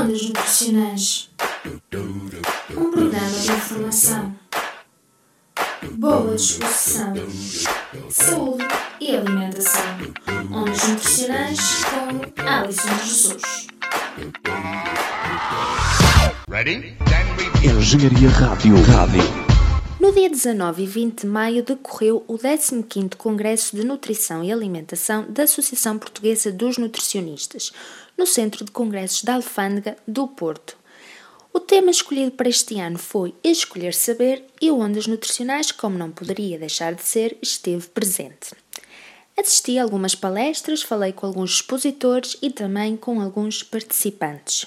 Ondas Nutricionais Um programa de informação, boa disposição, saúde e alimentação. Ondas Nutricionais com Alison Jesus. Ready? Engenharia Rádio. Rádio. No dia 19 e 20 de maio decorreu o 15º Congresso de Nutrição e Alimentação da Associação Portuguesa dos Nutricionistas, no Centro de Congressos da Alfândega do Porto. O tema escolhido para este ano foi Escolher Saber e Ondas Nutricionais, como não poderia deixar de ser, esteve presente. Assisti a algumas palestras, falei com alguns expositores e também com alguns participantes.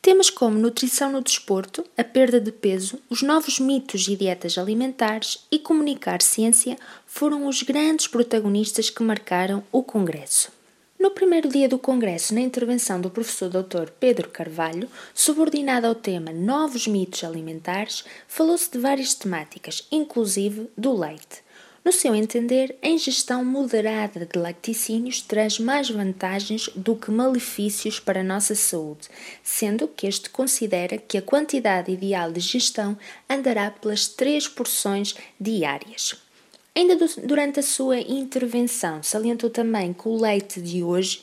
Temas como nutrição no desporto, a perda de peso, os novos mitos e dietas alimentares e comunicar ciência foram os grandes protagonistas que marcaram o Congresso. No primeiro dia do Congresso, na intervenção do professor Dr. Pedro Carvalho, subordinada ao tema Novos mitos alimentares, falou-se de várias temáticas, inclusive do leite. No seu entender, a ingestão moderada de laticínios traz mais vantagens do que malefícios para a nossa saúde, sendo que este considera que a quantidade ideal de ingestão andará pelas três porções diárias. Ainda durante a sua intervenção, salientou também que o leite de hoje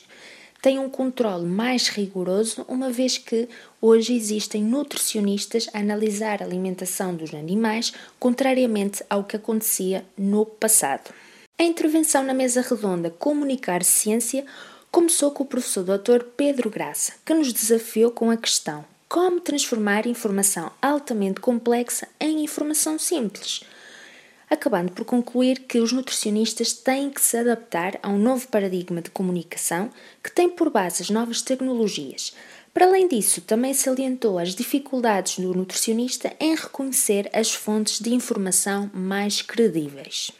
tem um controle mais rigoroso, uma vez que hoje existem nutricionistas a analisar a alimentação dos animais, contrariamente ao que acontecia no passado. A intervenção na mesa redonda Comunicar Ciência começou com o professor Dr. Pedro Graça, que nos desafiou com a questão: como transformar informação altamente complexa em informação simples? Acabando por concluir que os nutricionistas têm que se adaptar a um novo paradigma de comunicação que tem por base as novas tecnologias. Para além disso, também salientou as dificuldades do nutricionista em reconhecer as fontes de informação mais credíveis.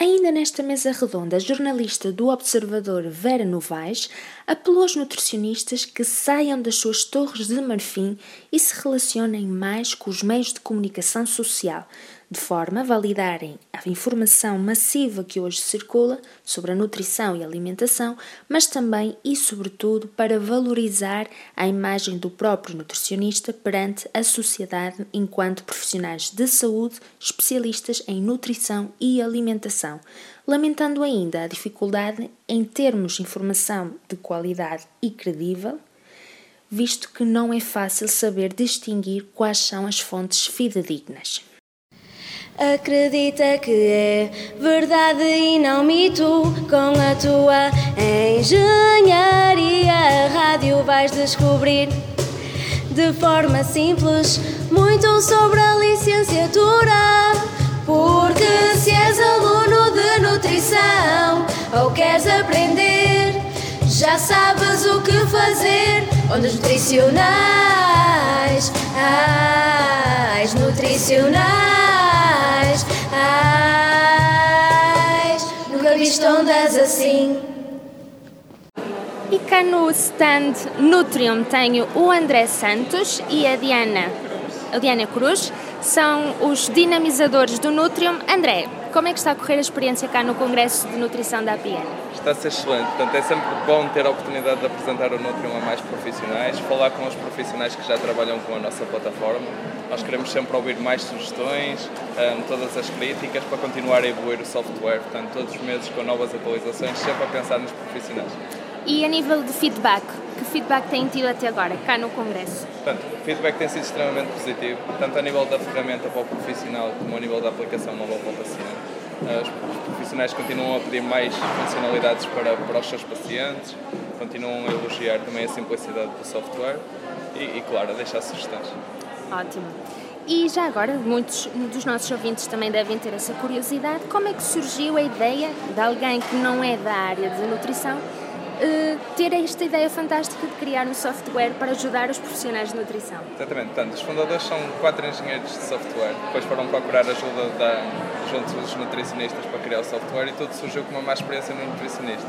Ainda nesta mesa redonda, a jornalista do Observador Vera Novaes apelou aos nutricionistas que saiam das suas torres de marfim e se relacionem mais com os meios de comunicação social, de forma a validarem a informação massiva que hoje circula sobre a nutrição e alimentação, mas também e sobretudo para valorizar a imagem do próprio nutricionista perante a sociedade enquanto profissionais de saúde especialistas em nutrição e alimentação, lamentando ainda a dificuldade em termos informação de qualidade e credível visto que não é fácil saber distinguir quais são as fontes fidedignas. Acredita que é verdade e não mito. Com a tua engenharia, a rádio vais descobrir de forma simples muito sobre a licenciatura. Porque se és aluno de nutrição ou queres aprender, já sabes o que fazer. Ondas nutricionais, as nutricionais. Ai, nunca viste ondas assim. E cá no stand Nutrium tenho o André Santos e a Diana, a Diana Cruz, são os dinamizadores do Nutrium. André, como é que está a correr a experiência cá no Congresso de Nutrição da APN? Está a ser excelente, portanto é sempre bom ter a oportunidade de apresentar o Nutrium a mais profissionais, falar com os profissionais que já trabalham com a nossa plataforma. Nós queremos sempre ouvir mais sugestões, um, todas as críticas para continuar a evoluir o software, portanto todos os meses com novas atualizações, sempre a pensar nos profissionais. E a nível de feedback, que feedback têm tido até agora, cá no Congresso? Portanto, o feedback tem sido extremamente positivo, tanto a nível da ferramenta para o profissional como a nível da aplicação móvel para o paciente. Os profissionais continuam a pedir mais funcionalidades para, para os seus pacientes, continuam a elogiar também a simplicidade do software e, e claro, a deixar sugestões. Ótimo. E já agora, muitos dos nossos ouvintes também devem ter essa curiosidade: como é que surgiu a ideia de alguém que não é da área de nutrição uh, ter esta ideia fantástica de criar um software para ajudar os profissionais de nutrição. Exatamente, portanto, os fundadores são quatro engenheiros de software, depois foram procurar ajuda da, junto dos nutricionistas para criar o software e tudo surgiu com uma má experiência no nutricionista.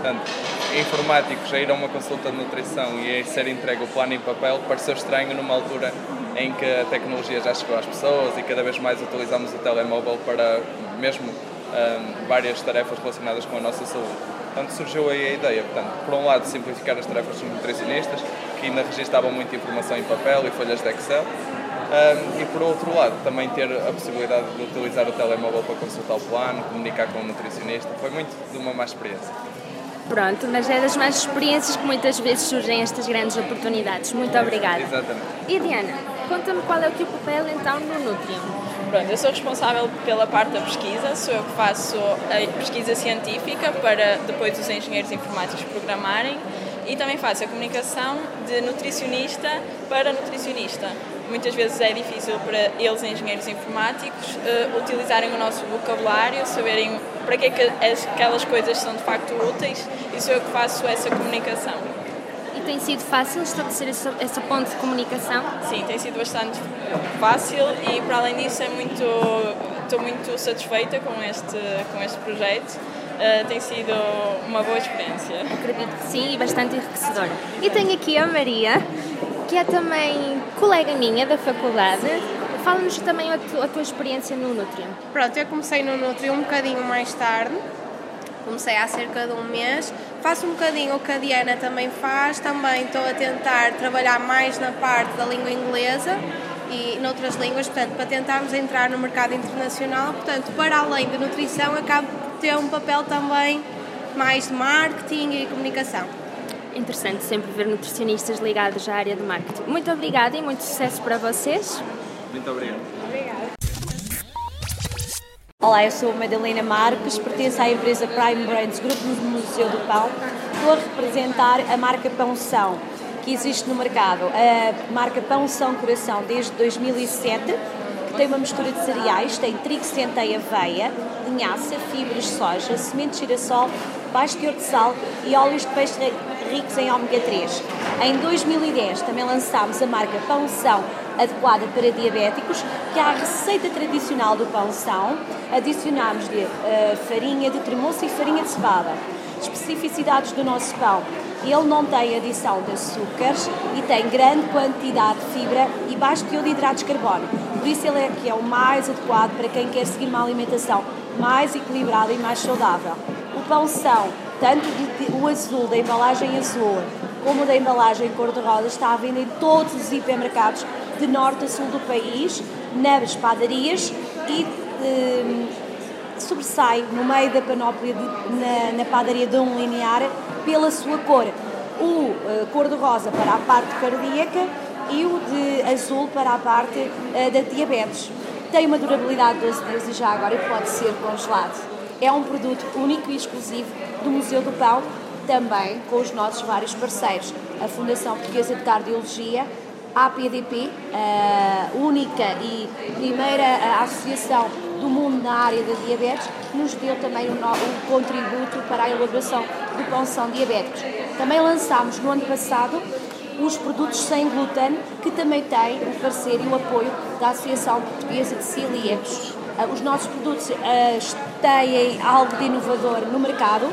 Portanto, informáticos a ir a uma consulta de nutrição e a ser entregue o plano em papel pareceu estranho numa altura em que a tecnologia já chegou às pessoas e cada vez mais utilizamos o telemóvel para mesmo um, várias tarefas relacionadas com a nossa saúde. Portanto, surgiu aí a ideia, portanto, por um lado, simplificar as tarefas dos nutricionistas, que ainda registavam muita informação em papel e folhas de Excel, um, e por outro lado, também ter a possibilidade de utilizar o telemóvel para consultar o plano, comunicar com o nutricionista, foi muito de uma má experiência. Pronto, mas é das mais experiências que muitas vezes surgem estas grandes oportunidades. Muito obrigada. Exatamente. E Diana, conta-me qual é o teu papel então no Nutrium. Pronto, eu sou responsável pela parte da pesquisa, sou eu que faço a pesquisa científica para depois os engenheiros informáticos programarem e também faço a comunicação de nutricionista para nutricionista. Muitas vezes é difícil para eles, engenheiros informáticos, uh, utilizarem o nosso vocabulário, saberem para que, é que aquelas coisas são de facto úteis e sou eu que faço essa comunicação. Tem sido fácil estabelecer essa, essa ponte de comunicação? Sim, tem sido bastante fácil e para além disso é muito, estou muito satisfeita com este, com este projeto. Uh, tem sido uma boa experiência. Acredito que sim e bastante enriquecedora. E tenho aqui a Maria, que é também colega minha da faculdade. Fala-nos também a, tu, a, tua experiência no Nutrium. Pronto, eu comecei no Nutrium um bocadinho mais tarde, comecei há cerca de um mês. Faço um bocadinho o que a Diana também faz, também estou a tentar trabalhar mais na parte da língua inglesa e noutras línguas, portanto, para tentarmos entrar no mercado internacional. Portanto, para além da nutrição, acabo por ter um papel também mais de marketing e comunicação interessante sempre ver nutricionistas ligados à área de marketing. Muito obrigada e muito sucesso para vocês. Muito obrigado. Olá, eu sou Madalena Marques, pertenço à empresa Prime Brands Grupo no Museu do Pão. Estou a representar a marca Pão São, que existe no mercado. A marca Pão São Coração desde 2007, que tem uma mistura de cereais, tem trigo, centeia, aveia, linhaça, fibras soja, sementes de girassol, baixo teor de sal e óleos de peixe ricos em ômega 3. Em 2010 também lançámos a marca Pão São, adequada para diabéticos, que a receita tradicional do pão são. Adicionámos-lhe uh, farinha de tremoço e farinha de cevada. Especificidades do nosso pão. Ele não tem adição de açúcares e tem grande quantidade de fibra e baixo teor de hidratos de carbono. Por isso ele é que é o mais adequado para quem quer seguir uma alimentação mais equilibrada e mais saudável. O pão são tanto o azul, da embalagem azul, como da embalagem cor-de-rosa, está à venda em todos os hipermercados de norte a sul do país, nas padarias e eh, sobressai no meio da panóplia de, na, na, padaria de um linear pela sua cor. O uh, cor-de-rosa para a parte cardíaca e o de azul para a parte uh, da diabetes. Tem uma durabilidade de 12 dias e já agora pode ser congelado. É um produto único e exclusivo do Museu do Pão, também com os nossos vários parceiros, a Fundação Portuguesa de Cardiologia, a APDP, a única e primeira associação do mundo na área da diabetes, nos deu também o, o contributo para a elaboração do pão são diabéticos. Também lançámos no ano passado os produtos sem glúten, que também têm o parceiro e o apoio da Associação Portuguesa de Celíacos. Ah, os nossos produtos têm algo de inovador no mercado,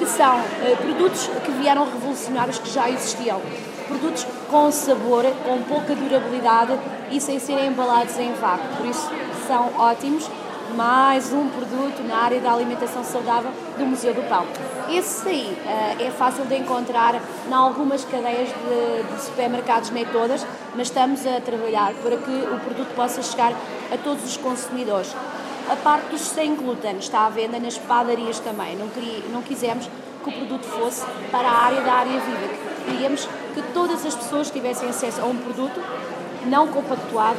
que são uh, produtos que vieram revolucionar os que já existiam. Produtos com sabor, com pouca durabilidade e sem serem embalados em vácuo. Por isso, são ótimos. Mais um produto na área da alimentação saudável do Museu do Pão. Esse aí uh, é fácil de encontrar em algumas cadeias de, de supermercados, nem todas, mas estamos a trabalhar para que o produto possa chegar a todos os consumidores. A parte dos sem glúten está à venda nas padarias também. Não, queria, não quisemos que o produto fosse para a área da área viva. Queríamos que todas as pessoas tivessem acesso a um produto não compactuado,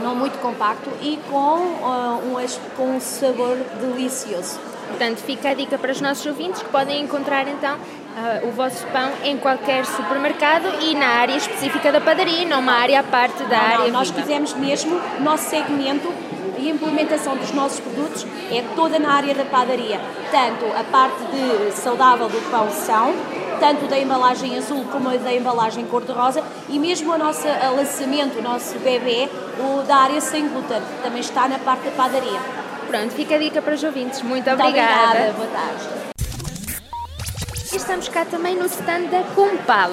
não muito compacto e com, uh, um, com um sabor delicioso. Portanto, fica a dica para os nossos ouvintes que podem encontrar então uh, o vosso pão em qualquer supermercado e na área específica da padaria, não uma área à parte da não, área não, Nós viva. quisemos mesmo, nosso segmento e a implementação dos nossos produtos é toda na área da padaria, tanto a parte de saudável do pão são, tanto da embalagem azul como da embalagem cor-de-rosa e mesmo o nosso lançamento, o nosso bebê, o da área sem glúten, também está na parte da padaria. Pronto, fica a dica para os ouvintes. Muito, Muito obrigada. obrigada. Boa tarde. Estamos cá também no stand da Compal.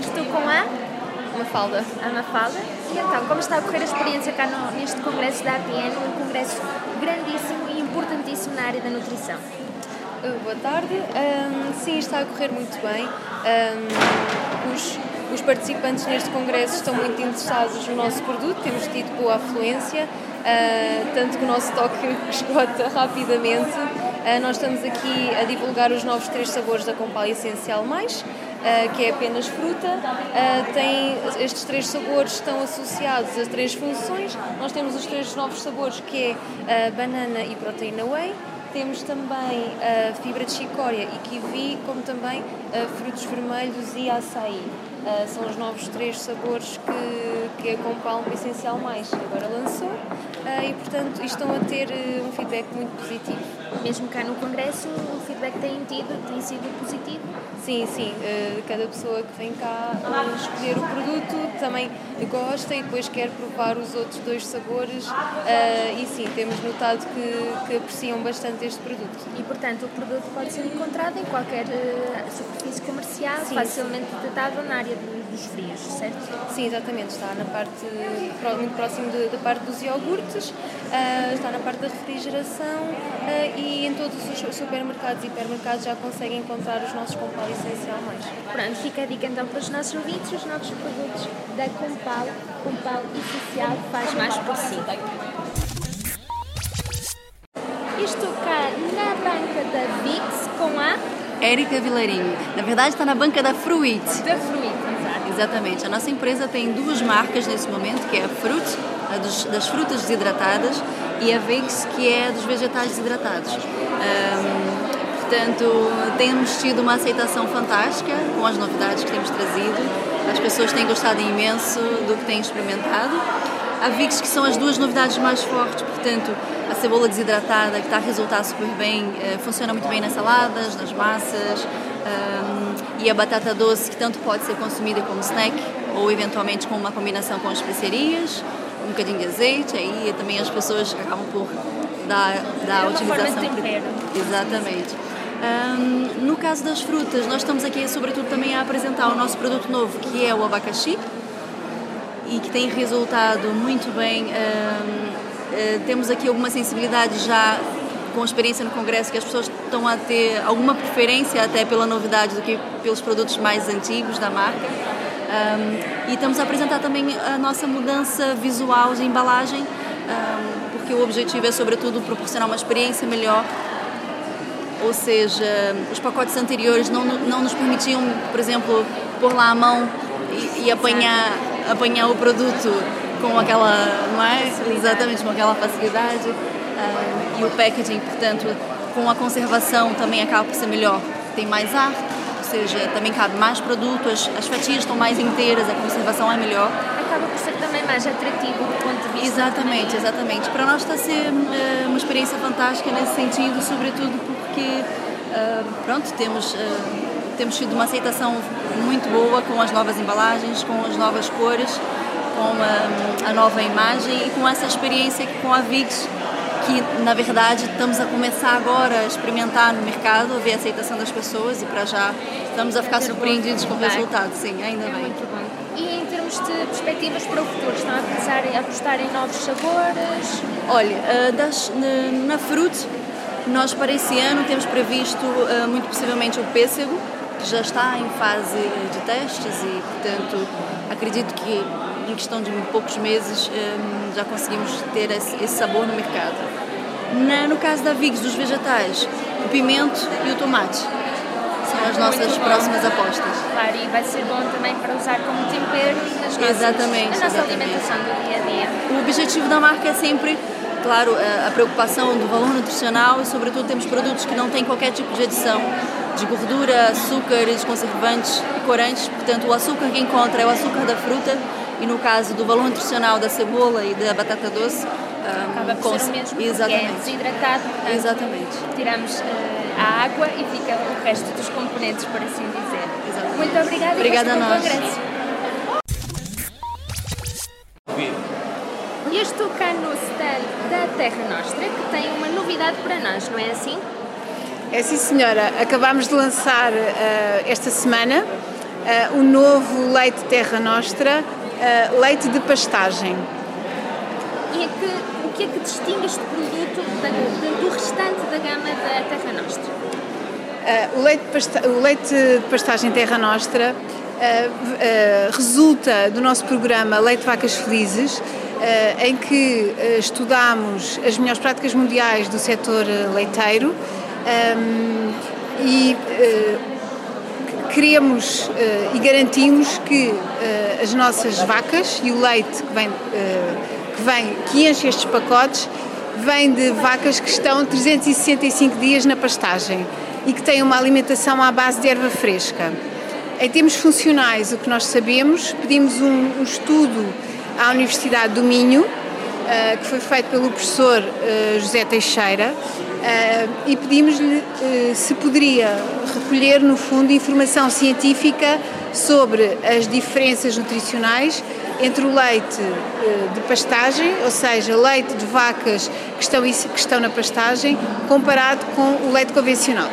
Estou com a Mafalda. A Mafalda. E então, como está a correr a experiência cá no, neste congresso da APN, um congresso grandíssimo e importantíssimo na área da nutrição? Uh, boa tarde. Um, sim, está a correr muito bem. Um, os, os participantes neste congresso estão muito interessados no nosso produto, temos tido boa afluência, uh, tanto que o nosso toque esgota rapidamente. Uh, nós estamos aqui a divulgar os novos três sabores da Compal Essencial Mais, que é apenas fruta. Uh, tem, estes três sabores estão associados a três funções. Nós temos os três novos sabores, que é uh, banana e proteína whey. Temos também fibra de chicória e kiwi, como também frutos vermelhos e açaí. Uh, são os novos três sabores que, que a Compalm Essencial Mais agora lançou uh, e, portanto, estão a ter uh, um feedback muito positivo. Mesmo cá no Congresso, o feedback têm tido tem sido positivo? Sim, sim. cada pessoa que vem cá escolher o produto também gosta e depois quer provar os outros dois sabores e sim, temos notado que, que apreciam bastante este produto. E, portanto, o produto pode ser encontrado em qualquer superfície comercial, sim, facilmente detectável na área dos frios, certo? Sim, exatamente. Está na parte muito próximo da parte dos iogurtes, uh, está na parte da refrigeração uh, e em todos os supermercados e hipermercados já conseguem encontrar os nossos Compal Essencial Mais. Pronto, fica a dica então para os nossos ouvintes, os novos produtos da Compal, Compal Essencial faz mais por si. Estou cá na banca da VIX com a Érica Vilarinho. Na verdade, está na banca da Fruit. Da Fruit, exato. Exatamente. A nossa empresa tem duas marcas nesse momento, que é a Fruit, a dos, das frutas desidratadas, e a Vix, que é dos vegetais desidratados. Um, portanto, temos tido uma aceitação fantástica com as novidades que temos trazido. As pessoas têm gostado imenso do que têm experimentado. A Vix, que são as duas novidades mais fortes, portanto, a cebola desidratada, que está a resultar super bem, eh, funciona muito bem nas saladas, nas massas, um, e a batata doce, que tanto pode ser consumida como snack, ou eventualmente com uma combinação com especiarias, um bocadinho de azeite, aí também as pessoas acabam por dar, dar a utilização. Forma de tempero. Exatamente. Um, no caso das frutas, nós estamos aqui sobretudo também a apresentar o nosso produto novo, que é o abacaxi, e que tem resultado muito bem. Um, eh, temos aqui alguma sensibilidade já com a experiência no Congresso que as pessoas estão a ter alguma preferência até pela novidade do que pelos produtos mais antigos da marca. Um, e estamos a apresentar também a nossa mudança visual de embalagem, porque o objetivo é, sobretudo, proporcionar uma experiência melhor. Ou seja, os pacotes anteriores não, não nos permitiam, por exemplo, pôr lá a mão e, e apanhar, apanhar o produto com aquela, não é? Exatamente, com aquela facilidade. Uh, e o packaging, portanto, com a conservação também acaba por ser melhor. Tem mais ar, ou seja, também cabe mais produto, as, as fatias estão mais inteiras, a conservação é melhor. Acaba por ser também mais atrativo do ponto de vista. Exatamente, exatamente. Para nós está a ser uh, uma experiência fantástica nesse sentido, sobretudo porque, uh, pronto, temos. temos tido uma aceitação muito boa com as novas embalagens, com as novas cores com a, a nova imagem e com essa experiência com a VIX, que na verdade estamos a começar agora a experimentar no mercado, a ver a aceitação das pessoas e para já estamos a ficar surpreendidos com o resultado, sim, ainda é bem. Muito bom. E em termos de perspectivas para o futuro, estão a pensar em apostar em novos sabores? Olha, das, na Fruit, nós para esse ano temos previsto eh, muito possivelmente o pêssego, que já está em fase de testes e, portanto, acredito que em questão de poucos meses hum, já conseguimos ter esse sabor no mercado. no caso da Vigs dos vegetais, o pimento e o tomate são as nossas próximas apostas. Claro, e vai ser bom também para usar como tempero nas nossas, exatamente, na nossa exatamente. alimentação do dia a dia. O objetivo da marca é sempre claro, a preocupação do valor nutricional e, sobretudo, temos produtos que não têm qualquer tipo de adição de gordura, açúcares, conservantes e corantes. Portanto, o açúcar que encontra é o açúcar da fruta e no caso do valor nutricional da cebola e da batata doce, um, acaba por ser o mesmo, exatamente. é desidratado, portanto, exatamente. tiramos uh, a água e fica o resto dos componentes, por assim dizer. Exatamente. Muito obrigada Obrigada e a nós. congresso. E eu da Terra Nostra, que tem uma novidade para nós, não é assim? É sim, senhora. Acabámos de lançar uh, esta semana uh, o novo leite Terra Nostra, uh, leite de pastagem. E é que, o que é que distingue este produto da, do restante da gama da Terra Nostra? Uh, o, leite de pasta o leite de pastagem Terra Nostra uh, resulta do nosso programa Leite Vacas Felizes, em que estudamos as melhores práticas mundiais do setor leiteiro um, e queremos e garantimos que as nossas vacas e o leite que vem, que, vem, que enche estes pacotes vem de vacas que estão 365 dias na pastagem e que têm uma alimentação à base de erva fresca. Em termos funcionais, o que nós sabemos, pedimos um, um estudo à Universidade do Minho, uh, que foi feito pelo professor uh, José Teixeira, uh, e pedimos-lhe se poderia recolher, no fundo, informação científica sobre as diferenças nutricionais entre o leite de pastagem, ou seja, leite de vacas que estão, que estão na pastagem, comparado com o leite convencional.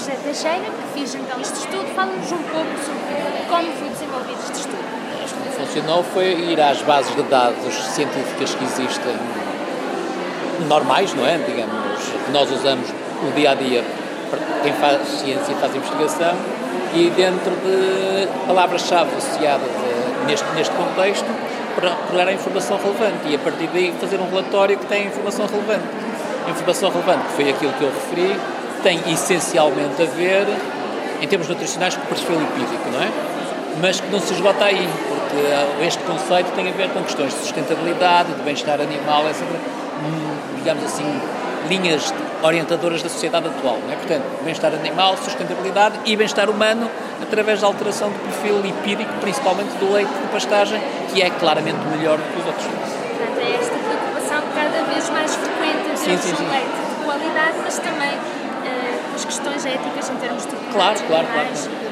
José Teixeira, que fiz então este estudo. Fala-nos um pouco sobre como foi desenvolvido este estudo. O estudo funcionou foi ir às bases de dados científicas que existem normais, não é? Digamos, que nós usamos no dia a dia quem faz ciência faz investigação e dentro de palavras-chave associadas neste, neste contexto para pegar a informação relevante e a partir daí fazer um relatório que tem informação relevante. A informação relevante foi aquilo que eu referi, tem essencialmente a ver, em termos nutricionais, com o perfil lipídico, não é? Mas que não se esgota aí, porque este conceito tem a ver com questões de sustentabilidade, de bem-estar animal, etc. Hum, digamos assim, linhas orientadoras da sociedade atual. Não é? Portanto, bem-estar animal, sustentabilidade e bem-estar humano através da alteração do perfil lipídico, principalmente do leite de pastagem, que é claramente melhor do que os outros. Portanto, é esta preocupação cada vez mais frequente em sim, sim, sim. leite de qualidade, mas também as questões éticas em termos de claro, claro, claro.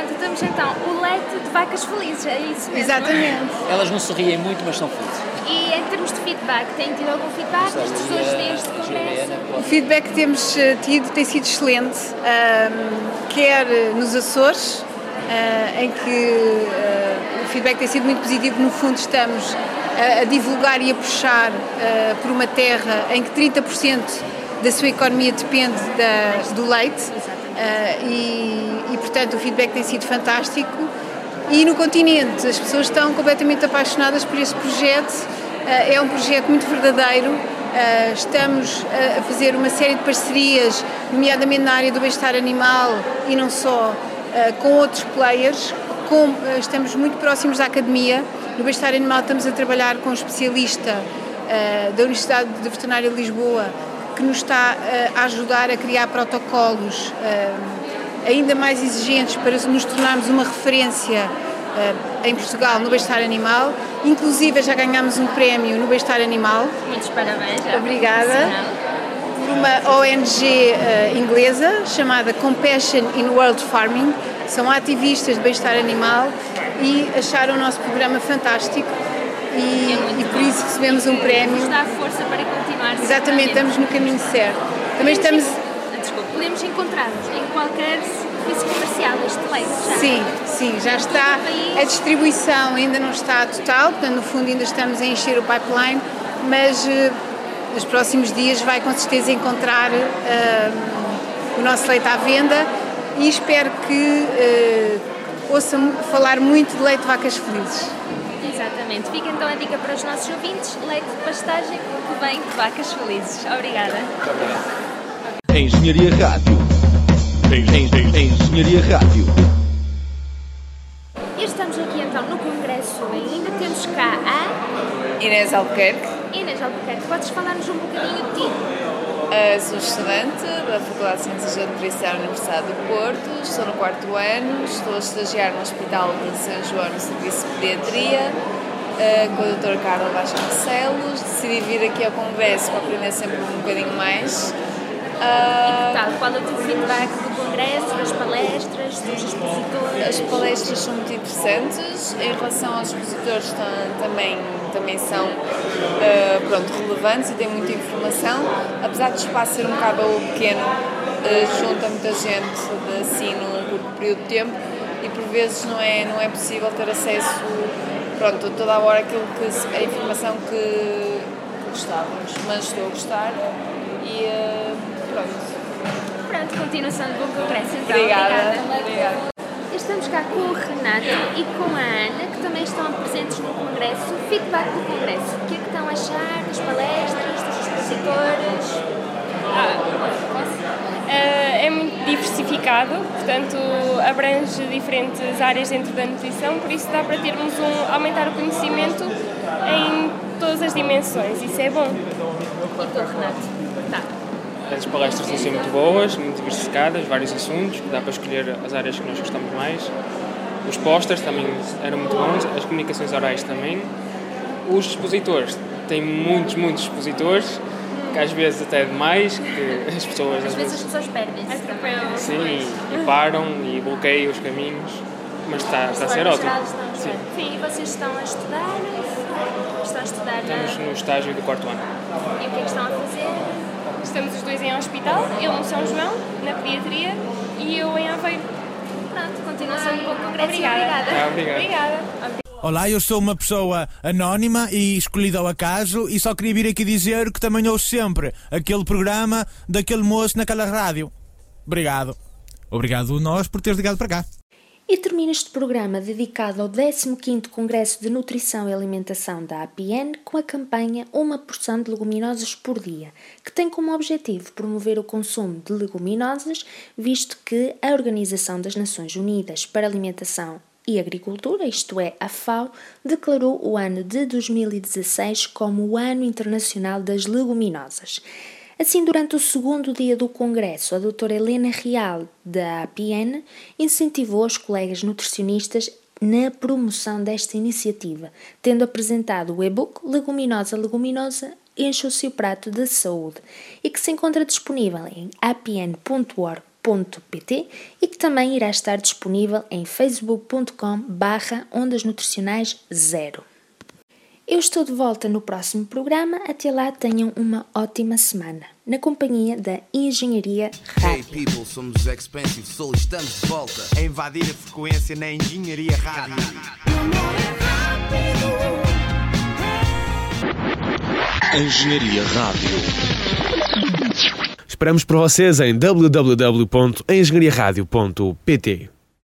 Portanto, temos então o leite de vacas felizes, é isso mesmo? Exatamente. Elas não se riem muito, mas são felizes. E em termos de feedback, têm tido algum feedback nestes dois dias de congresso? O feedback que temos eh, tido tem sido excelente, um, quer nos Açores, uh, em que uh, o feedback tem sido muito positivo, no fundo estamos a, a divulgar e a puxar uh, por uma terra em que 30% da sua economia depende da, do leite uh, e, e, portanto, o feedback tem sido fantástico. E no continente, as pessoas estão completamente apaixonadas por este projeto. Uh, é um projeto muito verdadeiro. Uh, estamos a fazer uma série de parcerias, nomeadamente na área do bem-estar animal e não só, com outros players. Com, estamos muito próximos da academia. No bem-estar animal estamos a trabalhar com um especialista da Universidade de Veterinária de Lisboa que nos está eh, a ajudar a criar protocolos eh, ainda mais exigentes para nos tornarmos uma referência eh, em Portugal no bem-estar animal. Inclusive já ganhamos um prémio no bem-estar animal. Muitos parabéns. Obrigada. Por uma ONG inglesa chamada Compassion in World Farming. São ativistas de bem-estar animal e acharam o nosso programa fantástico e, é e por isso recebemos um prémio. Nos dá força para continuar. Exatamente, estamos no caminho certo. Também podemos, estamos. Desculpa, podemos encontrar-nos em qualquer serviço comercial este leite já? Sim, sim, já está. A distribuição ainda não está total, portanto, no fundo, ainda estamos a encher o pipeline, mas uh, nos próximos dias vai com certeza encontrar uh, o nosso leite à venda e espero que uh, ouça falar muito de leite de vacas felizes. Exatamente. Fica então a dica para os nossos ouvintes: leite de pastagem que vem de vacas felizes. Obrigada. Muito obrigado. Engenharia Rádio. Engenharia Rádio. E estamos aqui então no Congresso ainda. Temos cá a Inês Albuquerque. Inês Albuquerque, podes falar-nos um bocadinho de ti? Uh, sou estudante da Faculdade de Ciências da Nutrição da Universidade do Porto, estou no quarto ano, estou a estagiar no Hospital de São João no Serviço de Pediatria uh, com a doutora Carla Vasconcelos. Decidi vir aqui ao Congresso para aprender sempre um bocadinho mais. Uh, e que tal? Qual é o teu feedback do Congresso, das palestras, dos expositores? As palestras são muito interessantes. Em relação aos expositores, também, também são uh, pronto, relevantes e têm muita informação. Apesar do espaço ser um bocado pequeno, uh, junta muita gente de, assim num curto período de tempo e por vezes não é, não é possível ter acesso pronto, toda a hora aquilo que, a informação que gostávamos, mas estou a gostar E uh, pronto. Pronto, continuação do bom congresso então. Obrigada. Obrigada. Estamos cá com o Renato e com a Ana, que também estão presentes no congresso. Feedback do congresso. O que é que estão a achar das palestras, dos expositores? Ah, é muito diversificado, portanto abrange diferentes áreas dentro da nutrição, por isso dá para termos um aumentar o conhecimento em todas as dimensões, isso é bom. E tu, Renato? Tá. As palestras estão ser muito boas, muito diversificadas, vários assuntos, dá para escolher as áreas que nós gostamos mais. Os posters também eram muito bons, as comunicações orais também. Os expositores, tem muitos, muitos expositores, que às vezes até é demais, que as pessoas às, vezes as pessoas perdem-se. Sim, e param e bloqueiam os caminhos, mas está, está a ser ótimo. Sim. Sim, e vocês estão a estudar? Estão a estudar Estamos no estágio do quarto ano. E o que é que estão a fazer? Estamos os dois em hospital, eu no São João, na pediatria, e eu em Aveiro. Pronto, continuação do bom congresso. Obrigada. Ah, obrigado. Obrigada. Olá, eu sou uma pessoa anónima e escolhida ao acaso e só queria vir aqui dizer que também ouço sempre aquele programa daquele moço naquela rádio. Obrigado. Obrigado nós por teres ligado para cá. E termina este programa dedicado ao 15º Congresso de Nutrição e Alimentação da APN com a campanha Uma Porção de Leguminosas por Dia, que tem como objetivo promover o consumo de leguminosas, visto que a Organização das Nações Unidas para a Alimentação e Agricultura, isto é, a FAO, declarou o ano de 2016 como o Ano Internacional das Leguminosas. Assim, durante o segundo dia do Congresso, a doutora Helena Real, da APN, incentivou os colegas nutricionistas na promoção desta iniciativa, tendo apresentado o e-book Leguminosa Leguminosa Enche o seu prato de saúde e que se encontra disponível em apn.org pt e que também irá estar disponível em facebook.com barra ondas nutricionais zero. Eu estou de volta no próximo programa. Até lá tenham uma ótima semana. Na companhia da Engenharia Rádio. Hey people, somos Expensive Soul estamos de volta a invadir a frequência na Engenharia Rádio. Engenharia Rádio. Esperamos por vocês em www.engenhariaradio.pt.